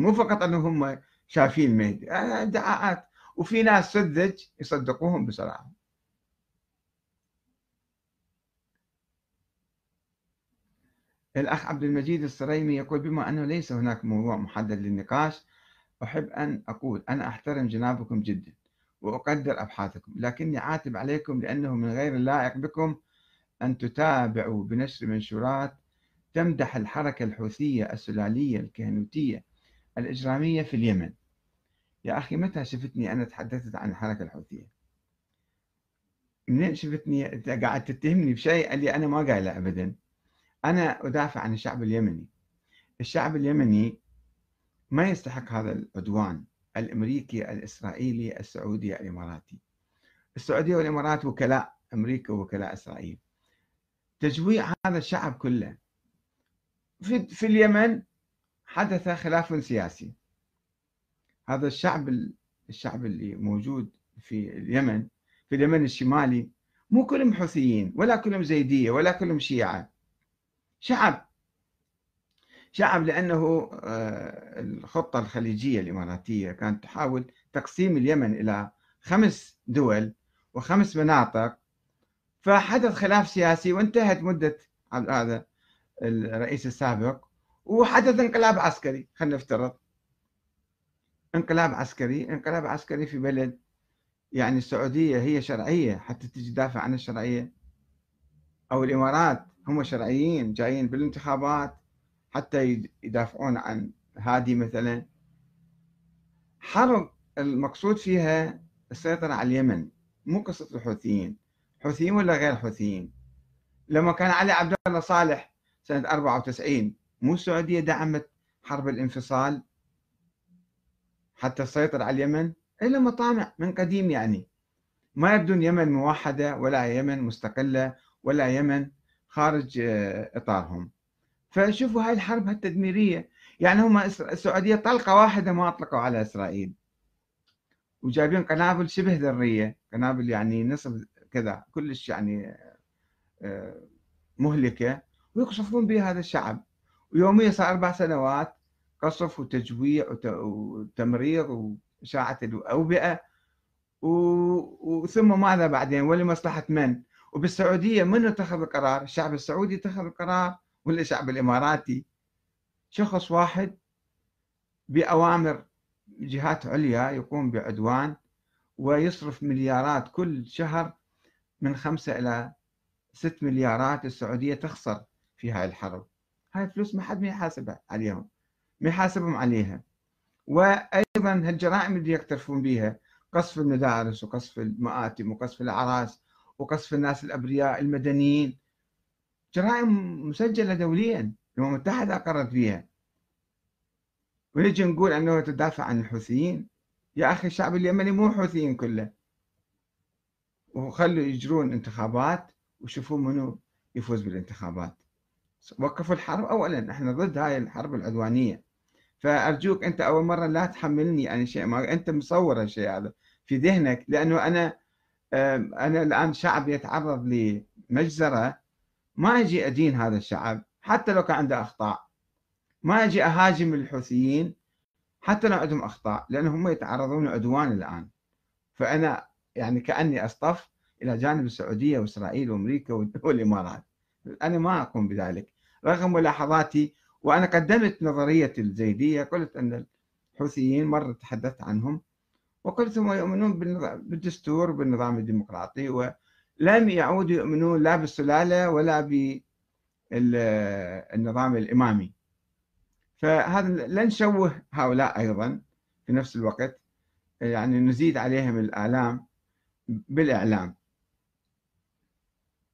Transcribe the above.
مو فقط انهم هم شايفين المهدي آه، ادعاءات وفي ناس سذج يصدقوهم بسرعة. الأخ عبد المجيد الصريمي يقول بما أنه ليس هناك موضوع محدد للنقاش أحب أن أقول أنا أحترم جنابكم جدا وأقدر أبحاثكم لكني عاتب عليكم لأنه من غير اللائق بكم أن تتابعوا بنشر منشورات تمدح الحركة الحوثية السلالية الكهنوتية الإجرامية في اليمن. يا أخي متى شفتني أنا تحدثت عن الحركة الحوثية؟ منين شفتني؟ أنت قاعد تتهمني بشيء اللي أنا ما قايله أبدا. أنا أدافع عن الشعب اليمني. الشعب اليمني ما يستحق هذا العدوان الأمريكي الإسرائيلي السعودي الإماراتي. السعودية والإمارات وكلاء أمريكا ووكلاء إسرائيل. تجويع هذا الشعب كله في, في اليمن حدث خلاف سياسي. هذا الشعب الشعب اللي موجود في اليمن في اليمن الشمالي مو كلهم حوثيين ولا كلهم زيدية ولا كلهم شيعة. شعب. شعب لأنه آه، الخطة الخليجية الإماراتية كانت تحاول تقسيم اليمن إلى خمس دول وخمس مناطق. فحدث خلاف سياسي وانتهت مدة هذا الرئيس السابق وحدث انقلاب عسكري خلينا نفترض. انقلاب عسكري انقلاب عسكري في بلد يعني السعودية هي شرعية حتى تجي تدافع عن الشرعية. أو الإمارات هم شرعيين جايين بالانتخابات حتى يدافعون عن هادي مثلا. حرب المقصود فيها السيطرة على اليمن مو قصة الحوثيين. حوثيين ولا غير حوثيين؟ لما كان علي عبد الله صالح سنة 94 مو السعودية دعمت حرب الانفصال حتى تسيطر على اليمن؟ إلا مطامع من قديم يعني. ما يبدون يمن موحدة ولا يمن مستقلة ولا يمن خارج آه، إطارهم. فشوفوا هاي الحرب التدميرية يعني هم السعودية طلقة واحدة ما أطلقوا على إسرائيل. وجايبين قنابل شبه ذرية. قنابل يعني نصف كذا كلش يعني آه، مهلكة. ويقصفون بها هذا الشعب. ويوميا صار أربع سنوات قصف وتجويع وتمريض وإشاعة الأوبئة وثم ماذا بعدين؟ ولمصلحة من؟ وبالسعودية من اتخذ القرار؟ الشعب السعودي اتخذ القرار ولا الشعب الإماراتي؟ شخص واحد بأوامر جهات عليا يقوم بعدوان ويصرف مليارات كل شهر من خمسة إلى ست مليارات السعودية تخسر في هاي الحرب. هاي فلوس ما حد ما يحاسبها عليهم ما يحاسبهم عليها. وأيضا هالجرائم اللي يقترفون بها قصف المدارس وقصف المآتم وقصف الأعراس وقصف الناس الأبرياء المدنيين. جرائم مسجلة دوليا الأمم المتحدة أقرت بها ونجي نقول أنه تدافع عن الحوثيين. يا أخي الشعب اليمني مو حوثيين كله. وخلوا يجرون انتخابات وشوفوا منو يفوز بالانتخابات. وقفوا الحرب أولا. إحنا ضد هاي الحرب العدوانية. فأرجوك أنت أول مرة لا تحملني عن شيء. ما أنت مصور الشيء هذا في ذهنك لأنه أنا أنا الآن شعب يتعرض لمجزرة. ما أجي أدين هذا الشعب حتى لو كان عنده أخطاء. ما أجي أهاجم الحوثيين حتى لو عندهم أخطاء لأنهم يتعرضون لعدوان الآن. فأنا يعني كأني أصطف إلى جانب السعودية وإسرائيل وأمريكا والإمارات. أنا ما أقوم بذلك. رغم ملاحظاتي وأنا قدمت نظرية الزيدية قلت أن الحوثيين مرة تحدثت عنهم وقلت هم يؤمنون بالدستور وبالنظام الديمقراطي ولم يعودوا يؤمنون لا بالسلالة ولا بالنظام الإمامي. فهذا لا نشوه هؤلاء أيضا في نفس الوقت. يعني نزيد عليهم الآلام بالإعلام.